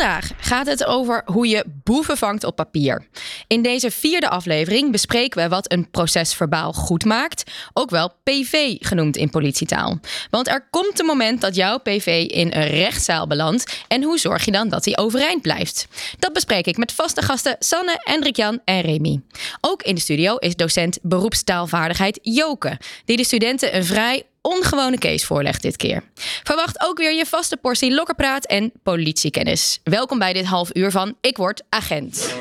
Vandaag gaat het over hoe je boeven vangt op papier. In deze vierde aflevering bespreken we wat een procesverbaal goed maakt, ook wel PV genoemd in politietaal. Want er komt een moment dat jouw PV in een rechtszaal belandt en hoe zorg je dan dat hij overeind blijft? Dat bespreek ik met vaste gasten Sanne, Hendrik Jan en Remy. Ook in de studio is docent beroepstaalvaardigheid Joke, die de studenten een vrij ongewone case voorlegt dit keer. Verwacht ook weer je vaste portie lokkerpraat en politiekennis. Welkom bij dit half uur van Ik Word Agent.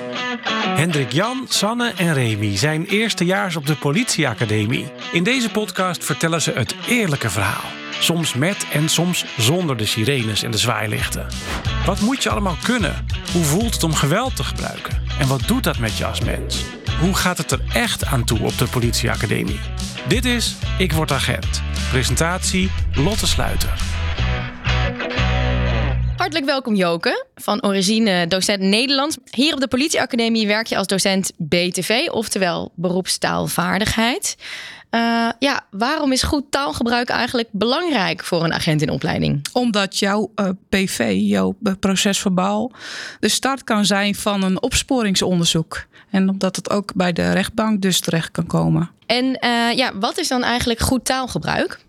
Hendrik Jan, Sanne en Remy zijn eerstejaars op de politieacademie. In deze podcast vertellen ze het eerlijke verhaal. Soms met en soms zonder de sirenes en de zwaailichten. Wat moet je allemaal kunnen? Hoe voelt het om geweld te gebruiken? En wat doet dat met je als mens? Hoe gaat het er echt aan toe op de politieacademie? Dit is Ik Word Agent. Presentatie Lotte Sluiter. Hartelijk welkom Joke, van origine docent Nederlands. Hier op de politieacademie werk je als docent BTV, oftewel beroepstaalvaardigheid. Uh, ja, waarom is goed taalgebruik eigenlijk belangrijk voor een agent in opleiding? Omdat jouw uh, PV, jouw procesverbaal, de start kan zijn van een opsporingsonderzoek. En omdat het ook bij de rechtbank dus terecht kan komen. En uh, ja, wat is dan eigenlijk goed taalgebruik?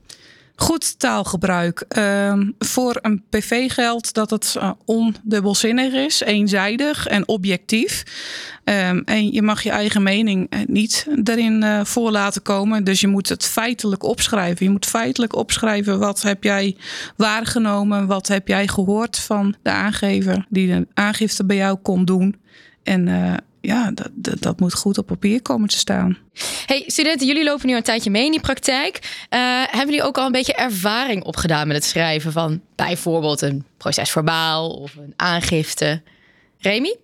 Goed taalgebruik. Uh, voor een PV geldt dat het uh, ondubbelzinnig is, eenzijdig en objectief. Um, en je mag je eigen mening eh, niet uh, voor laten komen. Dus je moet het feitelijk opschrijven. Je moet feitelijk opschrijven wat heb jij waargenomen, wat heb jij gehoord van de aangever die de aangifte bij jou kon doen. En ja, dat, dat, dat, moet goed op papier komen te staan. Hey, studenten, jullie lopen nu een tijdje mee in die praktijk. Uh, hebben jullie ook al een beetje ervaring opgedaan met het schrijven van bijvoorbeeld een procesverbaal of een aangifte? Remy?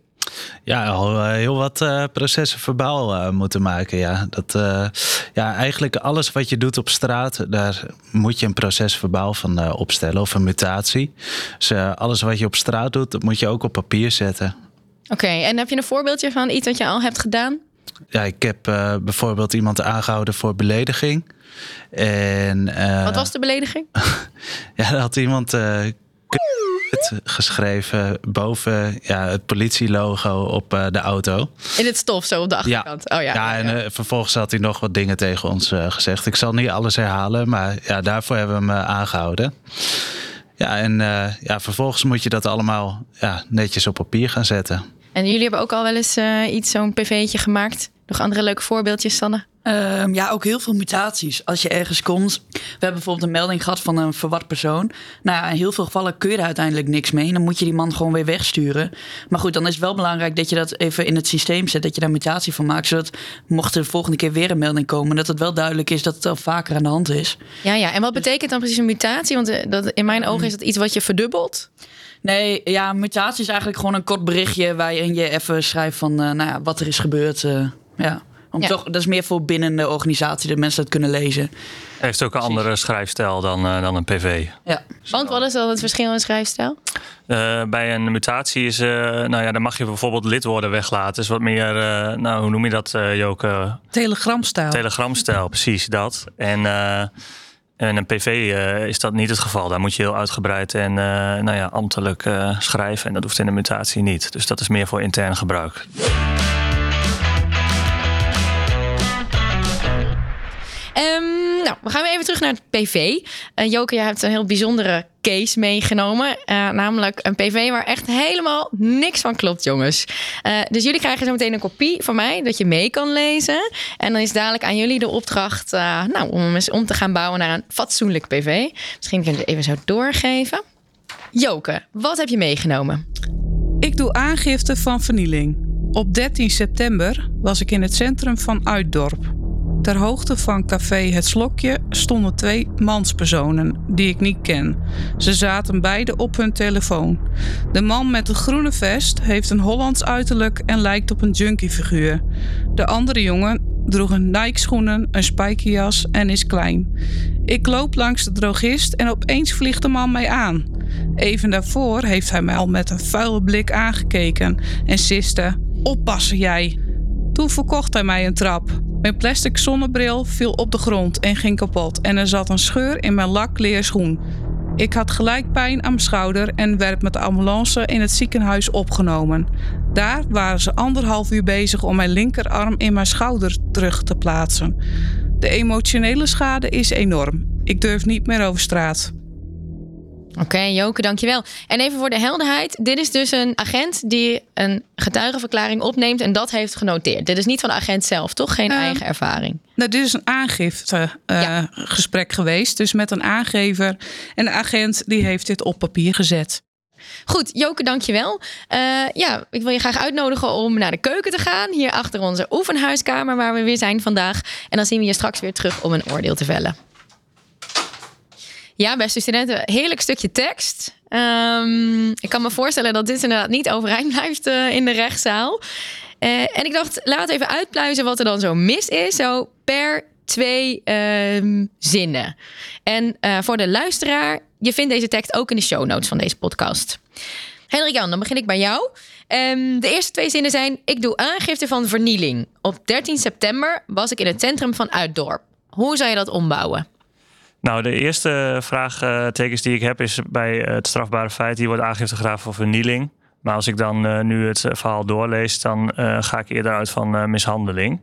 Ja, al heel wat uh, processen verbaal uh, moeten maken. Ja. Dat, uh, ja, eigenlijk alles wat je doet op straat, daar moet je een procesverbaal van opstellen of een mutatie. Dus alles wat je op straat doet, dat moet je ook op papier zetten. Oké, okay, en heb je een voorbeeldje van iets wat je al hebt gedaan? Ja, ik heb uh, bijvoorbeeld iemand aangehouden voor belediging. En, uh, wat was de belediging? ja, er had iemand uh, geschreven boven ja, het politielogo op de auto. In het stof, zo op de achterkant. Ja, oh, ja, ja, en ja. vervolgens had hij nog wat dingen tegen ons gezegd. Ik zal niet alles herhalen, maar ja, daarvoor hebben we hem aangehouden. Ja, en ja, vervolgens moet je dat allemaal ja, netjes op papier gaan zetten. En jullie hebben ook al wel eens uh, iets, zo'n pv'tje gemaakt. Nog andere leuke voorbeeldjes, Sanne? Um, ja, ook heel veel mutaties. Als je ergens komt. We hebben bijvoorbeeld een melding gehad van een verward persoon. Nou ja, in heel veel gevallen kun je er uiteindelijk niks mee. Dan moet je die man gewoon weer wegsturen. Maar goed, dan is het wel belangrijk dat je dat even in het systeem zet. Dat je daar mutatie van maakt. Zodat mocht er de volgende keer weer een melding komen. Dat het wel duidelijk is dat het al vaker aan de hand is. Ja, ja. En wat betekent dan precies een mutatie? Want dat, in mijn ogen is dat iets wat je verdubbelt. Nee, ja, mutatie is eigenlijk gewoon een kort berichtje waarin je even schrijft van uh, nou ja, wat er is gebeurd. Uh, ja. Om ja. toch, dat is meer voor binnen de organisatie dat mensen dat kunnen lezen. Heeft ook een Precies. andere schrijfstijl dan, uh, dan een PV. Ja. Want wat is dan het verschil in schrijfstijl? Uh, bij een mutatie is, uh, nou ja, dan mag je bijvoorbeeld lidwoorden weglaten. Is wat meer, nou, hoe noem je dat, Joke? Telegramstijl. Telegramstijl, precies dat. En en een PV uh, is dat niet het geval. Daar moet je heel uitgebreid en uh, nou ja, ambtelijk uh, schrijven. En dat hoeft in de mutatie niet. Dus dat is meer voor intern gebruik. Um, nou, we gaan weer even terug naar het PV. Uh, Joke, jij hebt een heel bijzondere case meegenomen. Uh, namelijk een PV waar echt helemaal niks van klopt, jongens. Uh, dus jullie krijgen zo meteen een kopie van mij, dat je mee kan lezen. En dan is dadelijk aan jullie de opdracht nou, om eens om te gaan bouwen naar een fatsoenlijk PV. Misschien kun je het even zo doorgeven. Joke, wat heb je meegenomen? Ik doe aangifte van vernieling. Op 13 september was ik in het centrum van Uitdorp. Ter hoogte van café Het Slokje stonden twee manspersonen die ik niet ken. Ze zaten beide op hun telefoon. De man met de groene vest heeft een Hollands uiterlijk en lijkt op een junkiefiguur. De andere jongen droeg een Nike-schoenen, een spijkerjas en is klein. Ik loop langs de drogist en opeens vliegt de man mij aan. Even daarvoor heeft hij mij al met een vuile blik aangekeken en siste: Oppassen jij! Toen verkocht hij mij een trap. Mijn plastic zonnebril viel op de grond en ging kapot en er zat een scheur in mijn lakleerschoen. Ik had gelijk pijn aan mijn schouder en werd met de ambulance in het ziekenhuis opgenomen. Daar waren ze anderhalf uur bezig om mijn linkerarm in mijn schouder terug te plaatsen. De emotionele schade is enorm. Ik durf niet meer over straat. Oké, Joke, dankjewel. En even voor de helderheid. Dit is dus een agent die een getuigenverklaring opneemt en dat heeft genoteerd. Dit is niet van de agent zelf, toch? Geen Ehm, eigen ervaring. Nou, dit is een aangiftegesprek geweest, dus met een aangever. En de agent die heeft dit op papier gezet. Goed, Joke, dankjewel. Eh ja, ik wil je graag uitnodigen om naar de keuken te gaan. Hier achter onze oefenhuiskamer waar we weer zijn vandaag. En dan zien we je straks weer terug om een oordeel te vellen. Ja, beste studenten, heerlijk stukje tekst. Ehm, ik kan me voorstellen dat dit inderdaad niet overeind blijft eh, in de rechtszaal. Eh, en ik dacht, laat even uitpluizen wat er dan zo mis is. Zo per twee ehm, zinnen. En eh, voor de luisteraar, je vindt deze tekst ook in de show notes van deze podcast. Hendrik Jan, dan begin ik bij jou. Ehm, de eerste twee zinnen zijn: Ik doe aangifte van vernieling. Op 13 september was ik in het centrum van Uitdorp. Hoe zou je dat ombouwen? Nou, de eerste vraagtekens die ik heb is bij het strafbare feit. Hier wordt aangifte gedaan voor vernieling. Maar als ik dan eh, nu het verhaal doorlees, dan eh, ga ik eerder uit van eh, mishandeling.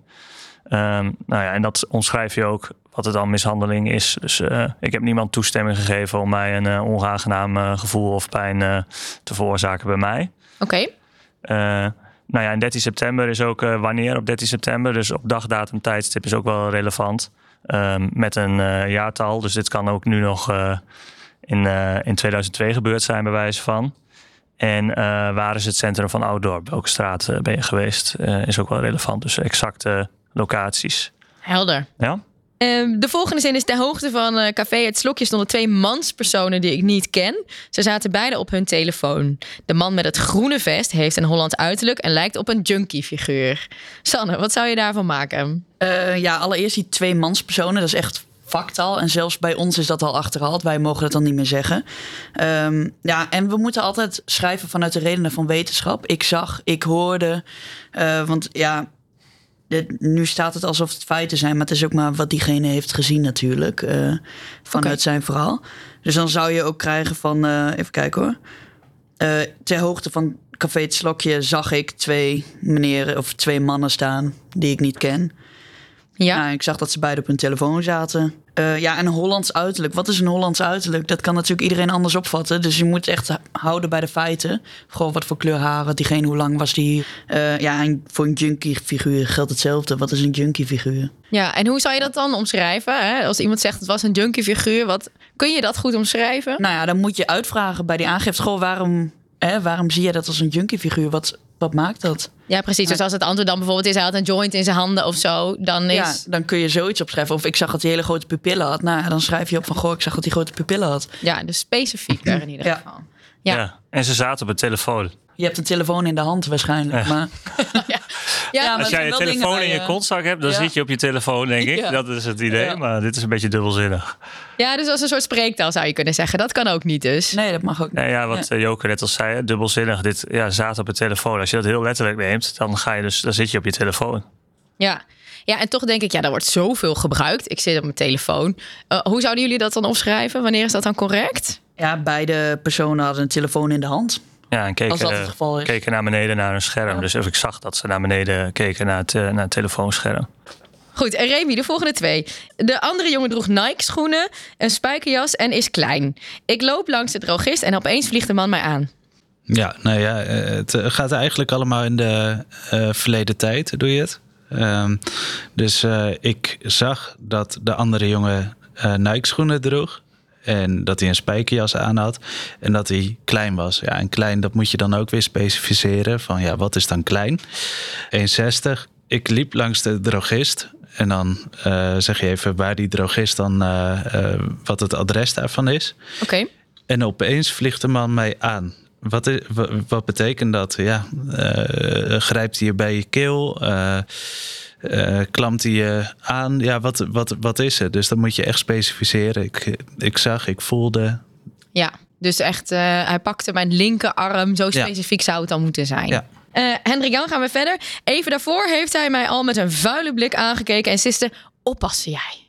Ehm, nou ja, en dat omschrijf je ook wat het dan mishandeling is. Dus eh, ik heb niemand toestemming gegeven om mij een eh, onaangenaam eh, gevoel of pijn eh, te veroorzaken bij mij. Oké, Eh, nou ja, en 13 september is ook eh, wanneer op 13 september. Dus op dag, datum, tijdstip is ook wel relevant. Ehm, met een eh, jaartal. Dus dit kan ook nu nog eh, in, eh, in 2002 gebeurd zijn, bij wijze van. En waar is het centrum van Ouddorp? Welke straat ben je geweest? Is ook wel relevant. Dus exacte locaties. helder. Ja? Ehm, de volgende zin is: Ter hoogte van eh, Café Het Slokje stonden twee manspersonen die ik niet ken. Ze zaten beide op hun telefoon. De man met het groene vest heeft een Hollands uiterlijk en lijkt op een junkie-figuur. Sanne, wat zou je daarvan maken? Eh, ja, allereerst die twee manspersonen, dat is echt factaal. En zelfs bij ons is dat al achterhaald. Wij mogen dat dan niet meer zeggen. Ehm, ja, en we moeten altijd schrijven vanuit de redenen van wetenschap. Ik zag, ik hoorde. Eh, want ja, nu staat het alsof het feiten zijn, maar het is ook maar wat diegene heeft gezien natuurlijk. eh, vanuit zijn verhaal. Dus dan zou je ook krijgen van, eh, even kijken hoor. Eh, ter hoogte van Café het Slokje zag ik twee meneren of twee mannen staan die ik niet ken. Ja, Ja, ik zag dat ze beide op hun telefoon zaten. Eh, ja, en een Hollands uiterlijk. Wat is een Hollands uiterlijk? Dat kan natuurlijk iedereen anders opvatten. Dus je moet echt houden bij de feiten. Gewoon wat voor kleur had diegene, hoe lang was die? Eh, ja, en voor een junkie figuur geldt hetzelfde. Wat is een junkie figuur? ja, en hoe zou je dat dan omschrijven? Hè? Als iemand zegt het was een junkie-figuur, wat kun je dat goed omschrijven? Nou ja, dan moet je uitvragen bij die aangifte. Gewoon waarom, hè, waarom zie je dat als een junkie figuur? Wat, wat maakt dat? Ja, precies. Dus als het antwoord dan bijvoorbeeld is: hij had een joint in zijn handen of zo, dan is. Ja, dan kun je zoiets opschrijven. Of ik zag dat hij hele grote pupillen had. Nou ja, dan schrijf je op van, goh, ik zag dat hij grote pupillen had. Ja, dus specifieker in ieder Ja. geval. Ja. En ze zaten op een telefoon. Je hebt een telefoon in de hand waarschijnlijk. Maar Ja, maar Als jij je telefoon in je eh, kontzak hebt, dan ja. zit je op je telefoon, denk ik. Ja. Dat is het idee. Ja. Maar dit is een beetje dubbelzinnig. ja, dus als een soort spreektaal zou je kunnen zeggen. Dat kan ook niet dus. nee, dat mag ook niet. Nou ja, wat eh, Joker net al zei, dubbelzinnig. Dit ja, zaten op een telefoon. Als je dat heel letterlijk neemt, dan ga je dus, dan zit je op je telefoon. Ja. Ja, en toch denk ik, ja, daar wordt zoveel gebruikt. Ik zit op mijn telefoon. Eh, hoe zouden jullie dat dan opschrijven? Wanneer is dat dan correct? Ja, beide personen hadden een telefoon in de hand. Ja, en keken, Als dat het geval is. keken naar beneden naar een scherm. Ja. Dus of ik zag dat ze naar beneden keken naar het, eh, naar het telefoonscherm. Goed, en Remy, de volgende twee. De andere jongen droeg Nike-schoenen, een spijkerjas en is klein. Ik loop langs de drogist en opeens vliegt de man mij aan. Ja, nou ja, eh, het eh, gaat eigenlijk allemaal in de eh, verleden tijd, doe je het. Ehm, dus eh, ik zag dat de andere jongen eh Nike-schoenen droeg. En dat hij een spijkerjas aan had. En dat hij klein was. Ja, en klein, dat moet je dan ook weer specificeren. Van ja, wat is dan klein? 1,60. Ik liep langs de drogist. En dan eh, zeg je even waar die drogist dan, eh, eh, wat het adres daarvan is. Oké. En opeens vliegt de man mij aan. Wat, is, wa- wat, betekent dat? Ja, grijpt hij je bij je keel? Eh eh, klampt hij je aan? Ja, wat, wat, wat is het? Dus dat moet je echt specificeren. Ik, ik zag, ik voelde. Ja, dus echt, eh, hij pakte mijn linkerarm. Zo Ja. specifiek zou het dan moeten zijn. Ja. Eh, Hendrik Jan, gaan we verder. Even daarvoor heeft hij mij al met een vuile blik aangekeken en siste, oppassen jij.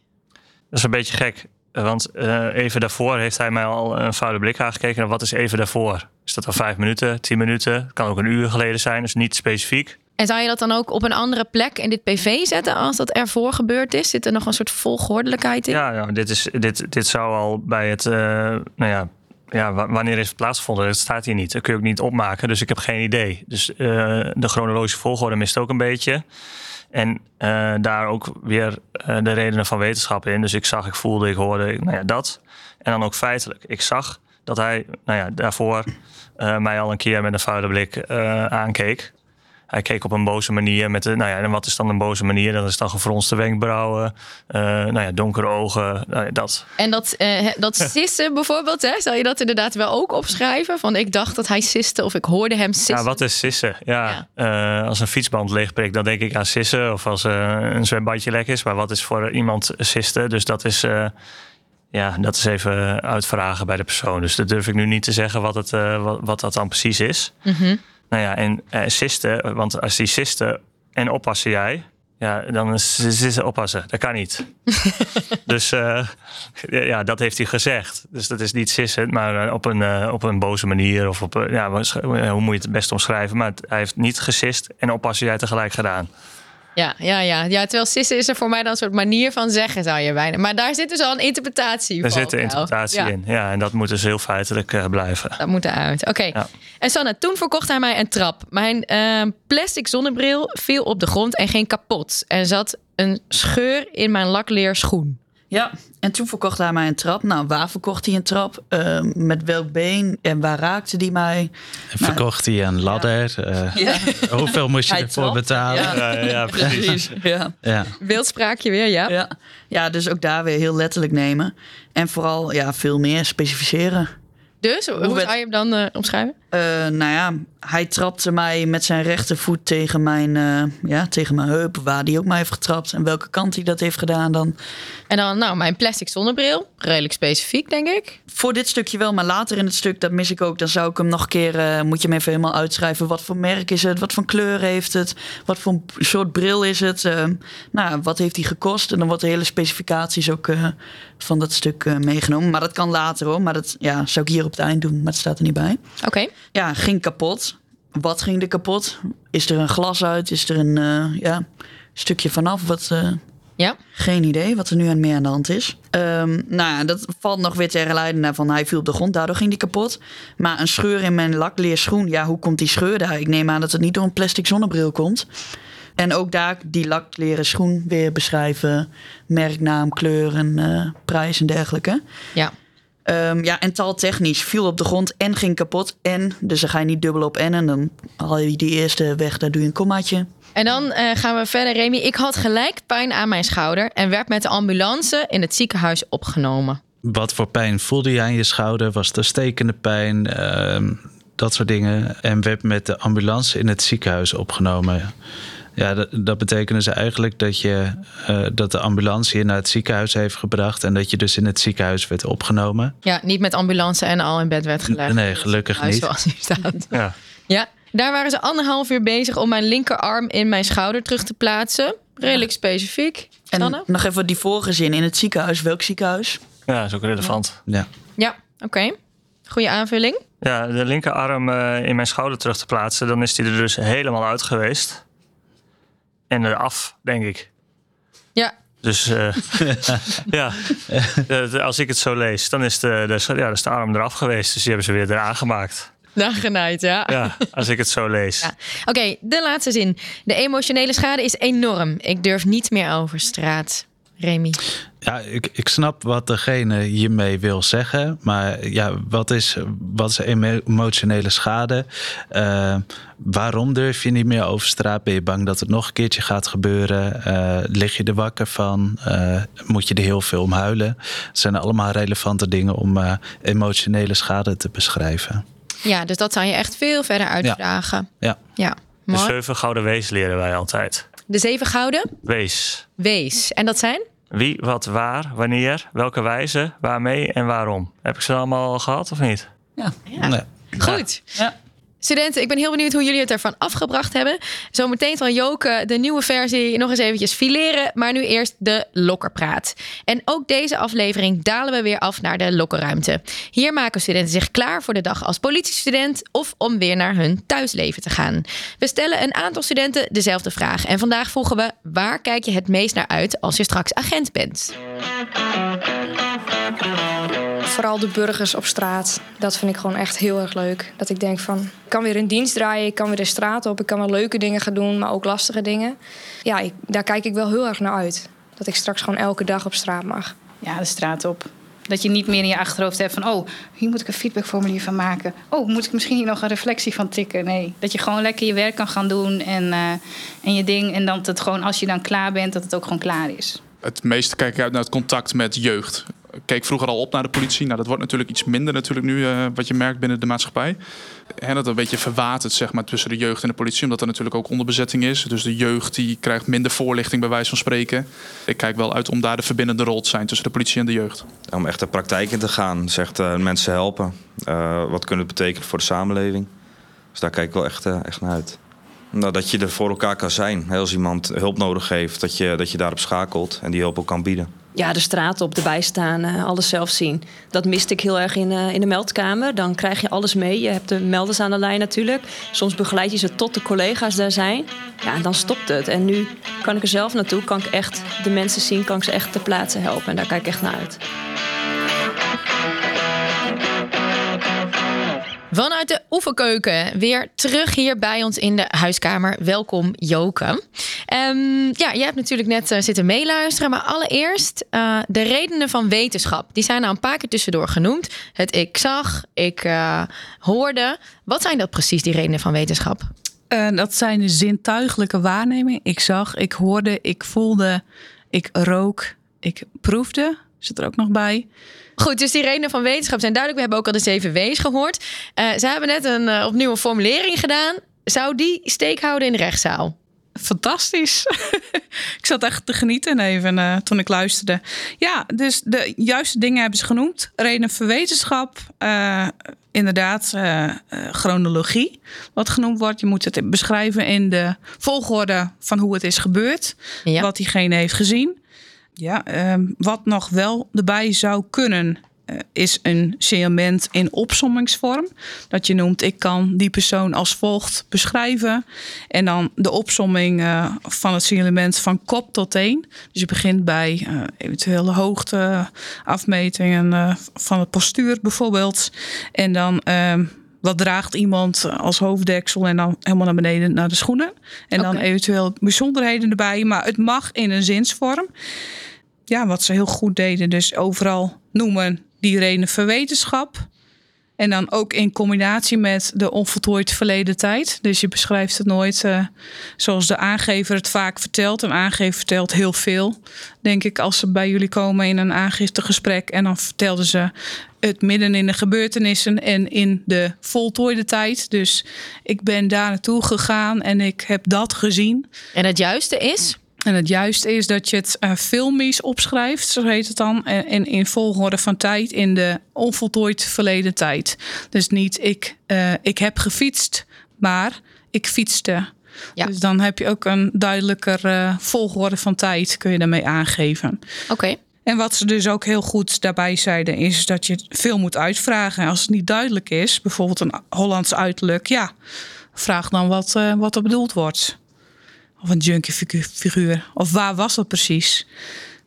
Dat is een beetje gek. Want eh, even daarvoor heeft hij mij al een vuile blik aangekeken. En wat is even daarvoor? Is dat al vijf minuten, tien minuten? Het kan ook een uur geleden zijn, dus niet specifiek. En zou je dat dan ook op een andere plek in dit PV zetten als dat ervoor gebeurd is? Zit er nog een soort volgordelijkheid in? Ja, ja dit, is, dit, dit zou al bij het, eh, nou ja, ja, wa- wanneer is het plaatsgevonden? Dat staat hier niet. Dat kun je ook niet opmaken, dus ik heb geen idee. Dus eh, de chronologische volgorde mist ook een beetje. En eh, daar ook weer de redenen van wetenschap in. Dus ik zag, ik voelde, ik hoorde, ik- nou ja, dat. En dan ook feitelijk. Ik zag dat hij, nou ja, daarvoor mij al een keer met een vuile blik aankeek. Hij keek op een boze manier. Met de, nou ja, en wat is dan een boze manier? Dat is dan gefronste wenkbrauwen, eh, nou ja, donkere ogen, nou dat. En dat, eh, dat sissen bijvoorbeeld, hè, zou je dat inderdaad wel ook opschrijven? Van ik dacht dat hij siste of ik hoorde hem sissen. Ja, wat is sissen? Ja, eh, als een fietsband leegprikt, dan denk ik aan sissen. Of als een zwembadje lek is. Maar wat is voor iemand sisten? Dus dat is, ja, dat is even uitvragen bij de persoon. Dus dat durf ik nu niet te zeggen wat, het, wat, wat dat dan precies is. Mhm. Nou ja, en uh, sisten, want als die sisten en oppassen jij... Ja, dan is sissen oppassen. Dat kan niet. dus uh, ja, dat heeft hij gezegd. Dus dat is niet sissen, maar op een, uh, op een boze manier. Of op, ja, hoe moet je het best omschrijven? Maar het, hij heeft niet gesist en oppassen jij tegelijk gedaan. Ja, ja, ja. ja, terwijl sissen is er voor mij dan een soort manier van zeggen, zou je bijna. Maar daar zit dus al een interpretatie Daar van. zit een interpretatie ja. in. Ja, en dat moet dus heel feitelijk uh, blijven. Dat moet eruit. Oké. Okay. Ja. En Sanne, toen verkocht hij mij een trap. Mijn uh, plastic zonnebril viel op de grond en ging kapot. Er zat een scheur in mijn lakleer schoen. Ja, en toen verkocht hij mij een trap. Nou, waar verkocht hij een trap? Uh, met welk been? En waar raakte die mij? En verkocht nou, hij een ladder? Ja. Uh, ja. Hoeveel moest je hij ervoor betalen? Ja, ja, ja precies. ja. ja. Beeldspraakje weer, ja. ja. Ja, dus ook daar weer heel letterlijk nemen. En vooral ja, veel meer specificeren. Dus, hoe, hoe zou je hem dan uh, omschrijven? Uh, nou ja, hij trapte mij met zijn rechtervoet tegen mijn, uh, ja, tegen mijn heup, waar hij ook mij heeft getrapt en welke kant hij dat heeft gedaan dan. En dan, nou, mijn plastic zonnebril, redelijk specifiek, denk ik. Voor dit stukje wel, maar later in het stuk, dat mis ik ook. Dan zou ik hem nog een keer, uh, moet je hem even helemaal uitschrijven. Wat voor merk is het? Wat voor kleur heeft het? Wat voor soort bril is het? Uh, nou, wat heeft hij gekost? En dan wordt de hele specificaties ook uh, van dat stuk meegenomen. Maar dat kan later hoor. Maar dat ja, zou ik hier op het eind doen, maar het staat er niet bij. Oké. Okay. Ja, ging kapot. Wat ging er kapot? Is er een glas uit? Is er een ja, stukje vanaf? Wat, ja. Geen idee wat er nu aan meer aan de hand is. Um, nou ja, dat valt nog weer te herleiden naar van hij viel op de grond, daardoor ging die kapot. Maar een scheur in mijn lakleerschoen, ja, hoe komt die scheur daar? Ik neem aan dat het niet door een plastic zonnebril komt. En ook daar die lakleren schoen weer beschrijven. Merknaam, kleur en uh, prijs en dergelijke. Ja. Um, ja, en taaltechnisch viel op de grond en ging kapot. En, dus dan ga je niet dubbel op en. En dan haal je die eerste weg, daar doe je een kommaatje. En dan uh, gaan we verder, Remy. Ik had gelijk pijn aan mijn schouder en werd met de ambulance in het ziekenhuis opgenomen. Wat voor pijn voelde je aan je schouder? Was het stekende pijn? Uh, dat soort dingen. En werd met de ambulance in het ziekenhuis opgenomen. Ja, dat, dat betekende dus eigenlijk dat, je, uh, dat de ambulance je naar het ziekenhuis heeft gebracht. En dat je dus in het ziekenhuis werd opgenomen. Ja, niet met ambulance en al in bed werd gelegd. Nee, gelukkig niet. Zoals hier staat. Ja. ja, daar waren ze anderhalf uur bezig om mijn linkerarm in mijn schouder terug te plaatsen. Redelijk specifiek. En Sanne? nog even die vorige zin in het ziekenhuis. Welk ziekenhuis? Ja, dat is ook relevant. Ja, ja oké. Okay. Goeie aanvulling. Ja, de linkerarm uh, in mijn schouder terug te plaatsen. Dan is die er dus helemaal uit geweest. En eraf, denk ik. Ja. Dus uh, ja, als ik het zo lees, dan is de, de, ja, is de arm eraf geweest. Dus die hebben ze weer eraan gemaakt. Nagenaaid, ja. Ja, als ik het zo lees. Ja. Oké, okay, de laatste zin. De emotionele schade is enorm. Ik durf niet meer over straat. Remy. Ja, ik, ik snap wat degene hiermee wil zeggen. Maar ja, wat is, wat is emotionele schade? Uh, waarom durf je niet meer over straat? Ben je bang dat het nog een keertje gaat gebeuren? Uh, lig je er wakker van? Uh, moet je er heel veel om huilen? Het zijn allemaal relevante dingen om emotionele schade te beschrijven. Ja, dus dat zou je echt veel verder uitvragen. Ja. ja. De zeven gouden wees leren wij altijd. De zeven gouden? Wees. Wees. En dat zijn? Wie, wat, waar, wanneer, welke wijze, waarmee en waarom. Heb ik ze allemaal al gehad of niet? Ja. ja. Nee. Goed. Ja. Studenten, ik ben heel benieuwd hoe jullie het ervan afgebracht hebben. Zometeen van Joke de nieuwe versie nog eens eventjes fileren. Maar nu eerst de lokkerpraat. En ook deze aflevering dalen we weer af naar de lokkerruimte. Hier maken studenten zich klaar voor de dag als politiestudent... of om weer naar hun thuisleven te gaan. We stellen een aantal studenten dezelfde vraag. En vandaag vroegen we, waar kijk je het meest naar uit als je straks agent bent? Vooral de burgers op straat. Dat vind ik gewoon echt heel erg leuk. Dat ik denk van, ik kan weer een dienst draaien, ik kan weer de straat op, ik kan wel leuke dingen gaan doen, maar ook lastige dingen. Ja, ik, daar kijk ik wel heel erg naar uit. Dat ik straks gewoon elke dag op straat mag. Ja, de straat op. Dat je niet meer in je achterhoofd hebt van, oh, hier moet ik een feedbackformulier van maken. Oh, moet ik misschien hier nog een reflectie van tikken? Nee, dat je gewoon lekker je werk kan gaan doen en, uh, en je ding. En dat het gewoon, als je dan klaar bent, dat het ook gewoon klaar is. Het meeste kijk ik uit naar het contact met jeugd keek vroeger al op naar de politie. Nou, dat wordt natuurlijk iets minder natuurlijk nu, uh, wat je merkt binnen de maatschappij. En dat een beetje verwaterd zeg maar, tussen de jeugd en de politie, omdat er natuurlijk ook onderbezetting is. Dus de jeugd die krijgt minder voorlichting bij wijze van spreken. Ik kijk wel uit om daar de verbindende rol te zijn tussen de politie en de jeugd. Om echt de praktijk in te gaan, zegt uh, mensen helpen. Uh, wat kunnen het betekenen voor de samenleving? Dus daar kijk ik wel echt, echt naar uit. Nou, dat je er voor elkaar kan zijn. Als iemand hulp nodig heeft, dat je, dat je daarop schakelt en die hulp ook kan bieden ja, de straat op, erbij staan, uh, alles zelf zien. Dat miste ik heel erg in, uh, in de meldkamer. Dan krijg je alles mee. Je hebt de melders aan de lijn natuurlijk. Soms begeleid je ze tot de collega's daar zijn. Ja, en dan stopt het. En nu kan ik er zelf naartoe, kan ik echt de mensen zien, kan ik ze echt ter plaatse helpen. En daar kijk ik echt naar uit. Vanuit de oefenkeuken weer terug hier bij ons in de huiskamer. Welkom Joke. Um, ja, jij hebt natuurlijk net uh, zitten meeluisteren. Maar allereerst uh, de redenen van wetenschap. Die zijn nou een paar keer tussendoor genoemd. Het ik zag, ik uh, hoorde. Wat zijn dat precies, die redenen van wetenschap? dat zijn de zintuigelijke waarnemingen. Ik zag, ik hoorde, ik voelde, ik rook, ik proefde. Zit er ook nog bij. Goed, dus die redenen van wetenschap zijn duidelijk. We hebben ook al de 7 W's gehoord. Uh, ze hebben net een uh, opnieuw een formulering gedaan. Zou die steek houden in de rechtszaal? Fantastisch. ik zat echt te genieten even uh, toen ik luisterde. Ja, dus de juiste dingen hebben ze genoemd. Redenen voor wetenschap. inderdaad, chronologie. Wat genoemd wordt. Je moet het beschrijven in de volgorde van hoe het is gebeurd. Ja. Wat diegene heeft gezien. Ja, uh, wat nog wel erbij zou kunnen, uh, is een signalement in opsommingsvorm. Dat je noemt, ik kan die persoon als volgt beschrijven. En dan de opsomming uh, van het signalement van kop tot teen. Dus je begint bij uh, eventuele hoogte, afmetingen van het postuur bijvoorbeeld. En dan wat draagt iemand als hoofddeksel en dan helemaal naar beneden naar de schoenen. En okay. dan eventueel bijzonderheden erbij. Maar het mag in een zinsvorm. Ja, wat ze heel goed deden. Dus overal noemen die redenen voor wetenschap. En dan ook in combinatie met de onvoltooid verleden tijd. Dus je beschrijft het nooit uh, zoals de aangever het vaak vertelt. Een aangever vertelt heel veel, denk ik, als ze bij jullie komen in een aangiftegesprek. En dan vertelden ze het midden in de gebeurtenissen en in de voltooide tijd. Dus ik ben daar naartoe gegaan en ik heb dat gezien. En het juiste is? En het juiste is dat je het uh, filmisch opschrijft, zo heet het dan. En in volgorde van tijd in de onvoltooid verleden tijd. Dus niet ik, uh, ik heb gefietst, maar ik fietste. Ja. Dus dan heb je ook een duidelijker uh, volgorde van tijd, kun je daarmee aangeven. Oké. Okay. En wat ze dus ook heel goed daarbij zeiden, is dat je veel moet uitvragen. Als het niet duidelijk is, bijvoorbeeld een Hollands uiterlijk, ja, vraag dan wat, wat er bedoeld wordt. Of een junkie figuur. Of waar was dat precies?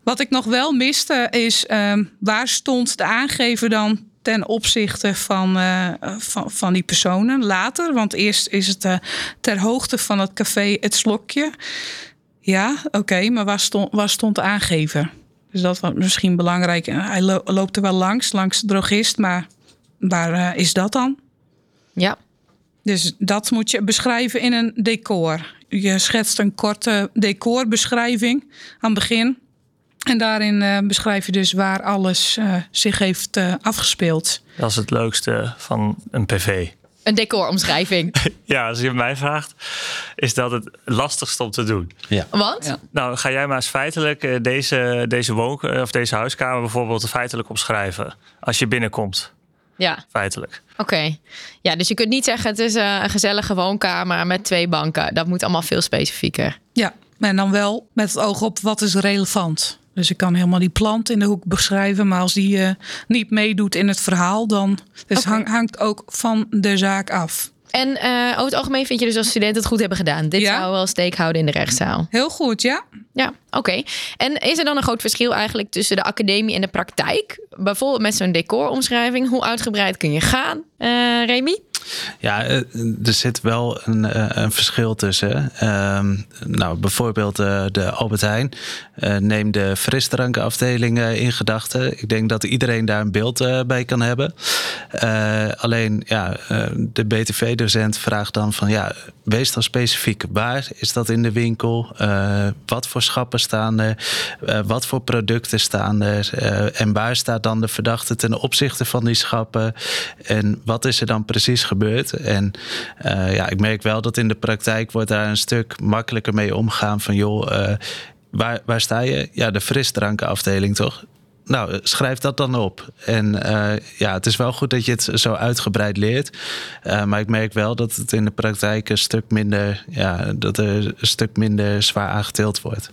Wat ik nog wel miste is um, waar stond de aangever dan ten opzichte van, uh, van, van, die personen later? Want eerst is het uh, ter hoogte van het café Het Slokje. Ja, oké, maar waar stond, waar stond de aangever? Dus dat was misschien belangrijk. Hij lo loopt er wel langs, langs de drogist, maar waar uh, is dat dan? Ja. Dus dat moet je beschrijven in een decor. Je schetst een korte decorbeschrijving aan het begin. En daarin uh, beschrijf je dus waar alles uh, zich heeft uh, afgespeeld. Dat is het leukste van een PV. Een decoromschrijving. ja, als je mij vraagt, is dat het lastigst om te doen. Ja. Want? Ja. Nou, ga jij maar eens feitelijk deze, deze woon of deze huiskamer bijvoorbeeld feitelijk omschrijven als je binnenkomt. Ja. Feitelijk. Oké. Ja, dus je kunt niet zeggen het is eh, een gezellige woonkamer met twee banken. Dat moet allemaal veel specifieker. Ja, en dan wel met het oog op wat is relevant. Dus ik kan helemaal die plant in de hoek beschrijven, maar als die uh, niet meedoet in het verhaal, dan dus hang- hangt ook van de zaak af. En eh, over het algemeen vind je dus als studenten het goed hebben gedaan. Dit Ja. zou wel steek houden in de rechtszaal. Heel goed, ja. Ja, oké. En is er dan een groot verschil eigenlijk tussen de academie en de praktijk? Bijvoorbeeld met zo'n decoromschrijving. Hoe uitgebreid kun je gaan, eh Remy? Ja, eh, er zit wel een, eh, een verschil tussen. Ehm, nou, bijvoorbeeld eh, de Albert Heijn. neem de frisdrankenafdeling in gedachten. Ik denk dat iedereen daar een beeld bij kan hebben. Alleen, ja, de BTV-docent vraagt dan van... ja, wees dan specifiek. Waar is dat in de winkel? Wat voor schappen staan er? Wat voor producten staan er? En waar staat dan de verdachte ten opzichte van die schappen? En wat is er dan precies gebeurd? En eh, ja, ik merk wel dat in de praktijk wordt daar een stuk makkelijker mee omgaan van joh, eh, waar, waar sta je? Ja, de frisdrankenafdeling toch? Nou, eh, schrijf dat dan op. En ja, het is wel goed dat je het zo uitgebreid leert. Maar ik merk wel dat het in de praktijk een stuk minder, ja, dat er een stuk minder zwaar aangetild wordt.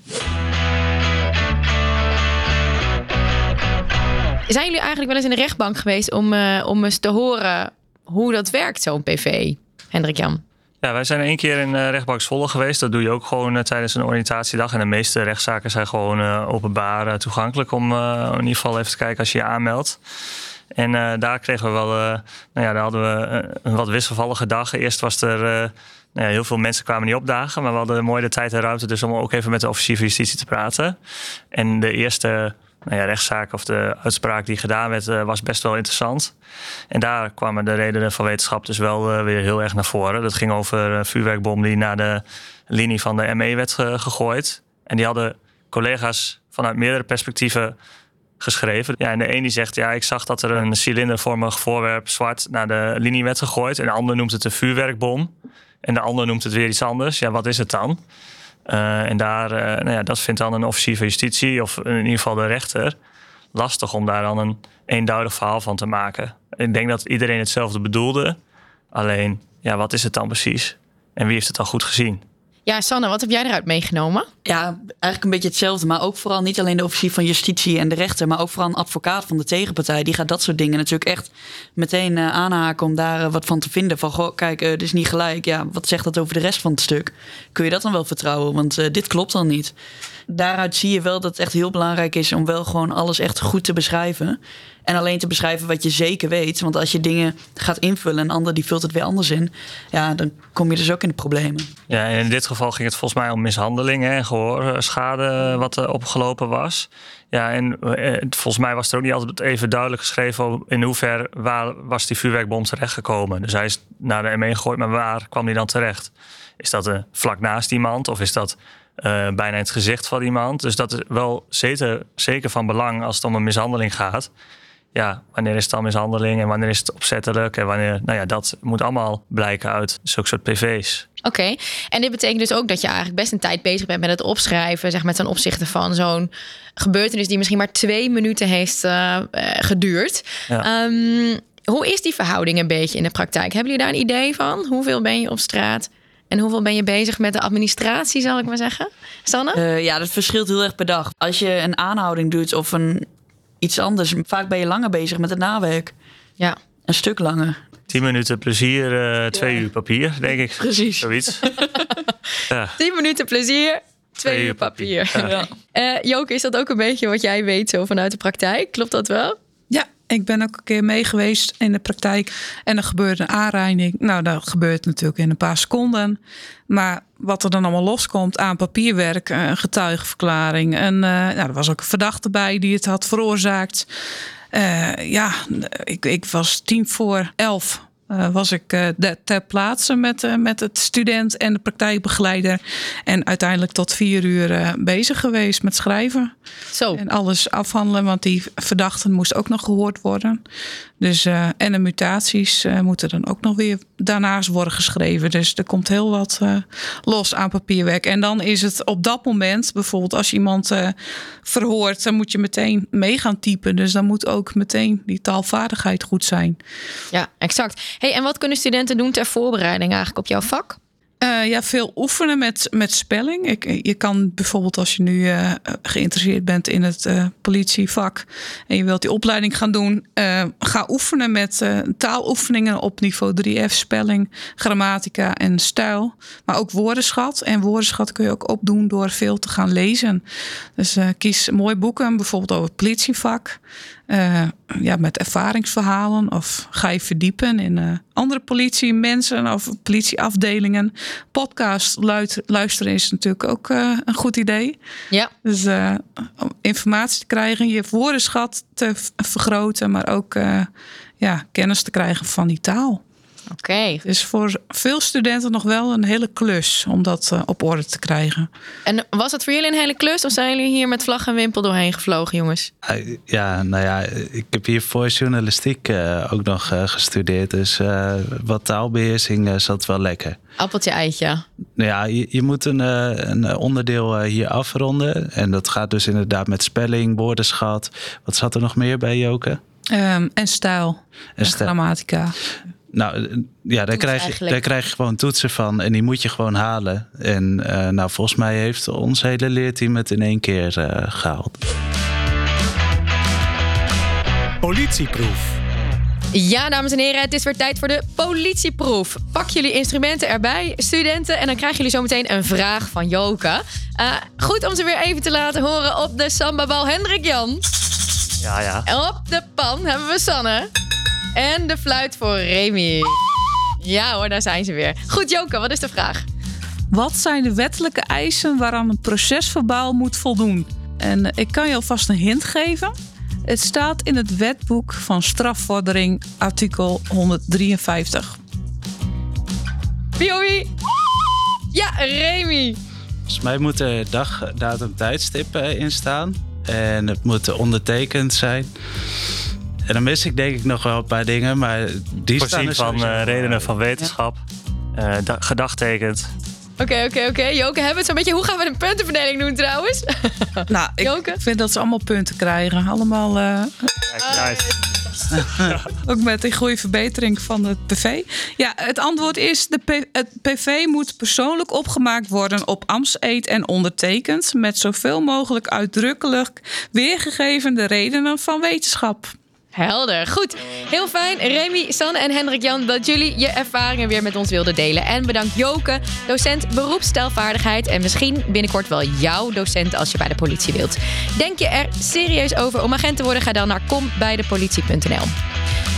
Zijn jullie eigenlijk wel eens in de rechtbank geweest om, om eens te horen hoe dat werkt, zo'n PV? Hendrik Jan. Ja, wij zijn één keer in uh, rechtbank Zwolle geweest. Dat doe je ook gewoon eh, tijdens een oriëntatiedag. En de meeste rechtszaken zijn gewoon eh, openbaar eh, toegankelijk om eh, in ieder geval even te kijken als je je aanmeldt. En eh, daar kregen we wel, eh, nou ja, daar hadden we eh, een wat wisselvallige dag. Eerst was er, eh, nou ja, heel veel mensen kwamen niet opdagen, maar we hadden mooi de tijd en ruimte dus om ook even met de officier van justitie te praten. En de eerste nou ja, rechtszaak of de uitspraak die gedaan werd, uh, was best wel interessant. En daar kwamen de redenen van wetenschap dus wel uh, weer heel erg naar voren. Dat ging over een vuurwerkbom die naar de linie van de ME werd ge gegooid. En die hadden collega's vanuit meerdere perspectieven geschreven. Ja, en de een die zegt, ja, ik zag dat er een cilindervormig voorwerp zwart naar de linie werd gegooid. En de ander noemt het een vuurwerkbom. En de ander noemt het weer iets anders. Ja, wat is het dan? Uh, en daar, uh, nou ja, dat vindt dan een officier van justitie of in ieder geval de rechter lastig om daar dan een eenduidig verhaal van te maken. Ik denk dat iedereen hetzelfde bedoelde. Alleen, ja, wat is het dan precies? En wie heeft het dan goed gezien? Ja, Sanne, wat heb jij eruit meegenomen? Ja, eigenlijk een beetje hetzelfde. Maar ook vooral niet alleen de officier van justitie en de rechter, maar ook vooral een advocaat van de tegenpartij. Die gaat dat soort dingen natuurlijk echt meteen uh, aanhaken om daar uh, wat van te vinden. Van, goh, kijk, dit is niet gelijk. Ja, wat zegt dat over de rest van het stuk? Kun je dat dan wel vertrouwen? Want dit klopt dan niet. Daaruit zie je wel dat het echt heel belangrijk is om wel gewoon alles echt goed te beschrijven. En alleen te beschrijven wat je zeker weet. Want als je dingen gaat invullen en een ander die vult het weer anders in. Ja, dan kom je dus ook in de problemen. Ja, en in dit geval ging het volgens mij om mishandeling en gehoorschade wat er opgelopen was. Ja, en eh, volgens mij was er ook niet altijd even duidelijk geschreven in hoever waar was die vuurwerkbom terechtgekomen. Dus hij is naar de M1 gegooid, maar waar kwam die dan terecht? Is dat vlak naast iemand of is dat uh, bijna in het gezicht van iemand? Dus dat is wel zeker, zeker van belang als het om een mishandeling gaat ja, wanneer is het dan mishandeling en wanneer is het opzettelijk en wanneer, nou ja, dat moet allemaal blijken uit zulke soort PV's. Oké, okay. en dit betekent dus ook dat je eigenlijk best een tijd bezig bent met het opschrijven, zeg met ten opzichte van zo'n gebeurtenis die misschien maar twee minuten heeft uh, geduurd. Ja. Um, hoe is die verhouding een beetje in de praktijk? Hebben jullie daar een idee van? Hoeveel ben je op straat? En hoeveel ben je bezig met de administratie, zal ik maar zeggen? Sanne? Uh, ja, dat verschilt heel erg per dag. Als je een aanhouding doet of een iets anders. Vaak ben je langer bezig met het nawerk. Ja. Een stuk langer. 10 minuten plezier, uh, twee ja. uur papier, denk ik. Precies. Zoiets. ja. 10 minuten plezier, twee, twee uur papier. papier. Ja. Uh, Joke, is dat ook een beetje wat jij weet zo vanuit de praktijk? Klopt dat wel? Ik ben ook een keer mee geweest in de praktijk en er gebeurde een aanrijding. Nou, dat gebeurt natuurlijk in een paar seconden. Maar wat er dan allemaal loskomt aan papierwerk, een getuigenverklaring. En uh, nou, er was ook een verdachte bij die het had veroorzaakt. Uh, ja, ik, ik was tien voor elf. Uh, was ik uh, de, ter plaatse met, uh, met het student en de praktijkbegeleider. En uiteindelijk tot vier uur bezig geweest met schrijven. Zo. En alles afhandelen, want die verdachten moest ook nog gehoord worden. Dus, uh, en de mutaties uh, moeten dan ook nog weer daarnaast worden geschreven. Dus er komt heel wat uh, los aan papierwerk. En dan is het op dat moment, bijvoorbeeld als iemand verhoort, dan moet je meteen mee gaan typen. Dus dan moet ook meteen die taalvaardigheid goed zijn. Ja, exact. Hey, en wat kunnen studenten doen ter voorbereiding eigenlijk op jouw vak? Uh, ja, veel oefenen met, met spelling. Ik, je kan bijvoorbeeld als je nu uh, geïnteresseerd bent in het uh, politievak en je wilt die opleiding gaan doen, ga oefenen met taaloefeningen op niveau 3F, spelling, grammatica en stijl. Maar ook woordenschat. En woordenschat kun je ook opdoen door veel te gaan lezen. Dus kies mooie boeken, bijvoorbeeld over het politievak. Uh, ja, met ervaringsverhalen of ga je verdiepen in uh, andere politiemensen of politieafdelingen. Podcast luisteren is natuurlijk ook uh, een goed idee. Ja. Dus om informatie te krijgen, je woordenschat te vergroten, maar ook ja, kennis te krijgen van die taal. Oké. Okay. Dus voor veel studenten nog wel een hele klus om dat uh, op orde te krijgen. En was het voor jullie een hele klus of zijn jullie hier met vlag en wimpel doorheen gevlogen, jongens? Uh, ja, nou ja, ik heb hier voor journalistiek uh, ook nog gestudeerd. Dus wat taalbeheersing zat wel lekker. Appeltje eitje. Nou ja, je, je moet een, een, onderdeel hier afronden. En dat gaat dus inderdaad met spelling, woordenschat. Wat zat er nog meer bij, Joke? Um, en stijl. En, en grammatica. Nou ja, daar krijg, je, daar krijg je gewoon toetsen van en die moet je gewoon halen. En uh, nou, volgens mij heeft ons hele leerteam het in één keer uh, gehaald. Politieproef. Ja, dames en heren, het is weer tijd voor de politieproef. Pak jullie instrumenten erbij, studenten, en dan krijgen jullie zometeen een vraag van Joke. Uh, goed om ze weer even te laten horen op de sambabal Hendrik Jan. Ja, ja. En op de pan hebben we Sanne. En de fluit voor Remy. Ja hoor, daar zijn ze weer. Goed, Joke, wat is de vraag? Wat zijn de wettelijke eisen waaraan een procesverbaal moet voldoen? En ik kan je alvast een hint geven. Het staat in het wetboek van strafvordering, artikel 153. Wie? Ja, Remy. Volgens mij moet er dag, datum, tijdstip in staan. En het moet ondertekend zijn. En dan mis ik denk ik nog wel een paar dingen, maar die Voorzien staan er van uh, redenen van wetenschap, ja. uh, gedagtekend. Oké, okay, oké, okay, oké. Okay. Joke, hebben we het zo'n beetje... Hoe gaan we de puntenverdeling doen trouwens? nou, ik Joke? vind dat ze allemaal punten krijgen. Allemaal... Uh... Ook met die goede verbetering van het PV. Ja, het antwoord is: de P het PV moet persoonlijk opgemaakt worden op ambtseed en ondertekend. Met zoveel mogelijk uitdrukkelijk weergegeven de redenen van wetenschap. Helder. Goed. Heel fijn. Remy, Sanne en Hendrik Jan dat jullie je ervaringen weer met ons wilden delen. En bedankt Joke, docent beroepsstelvaardigheid. En misschien binnenkort wel jouw docent als je bij de politie wilt. Denk je er serieus over om agent te worden? Ga dan naar kombijdepolitie.nl.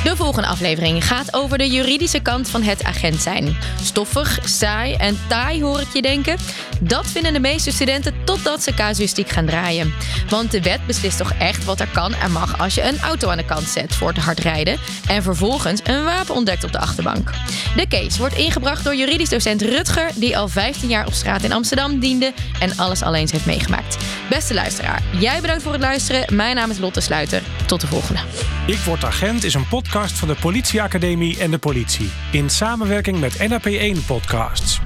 De volgende aflevering gaat over de juridische kant van het agent zijn. Stoffig, saai en taai hoor ik je denken. Dat vinden de meeste studenten totdat ze casuïstiek gaan draaien. Want de wet beslist toch echt wat er kan en mag als je een auto aan de kant zet voor te hard rijden en vervolgens een wapen ontdekt op de achterbank. De case wordt ingebracht door juridisch docent Rutger, die al 15 jaar op straat in Amsterdam diende en alles alleen heeft meegemaakt. Beste luisteraar, jij bedankt voor het luisteren. Mijn naam is Lotte Sluiter. Tot de volgende. Ik word agent is een podcast van de Politieacademie en de politie in samenwerking met NAP1 Podcasts.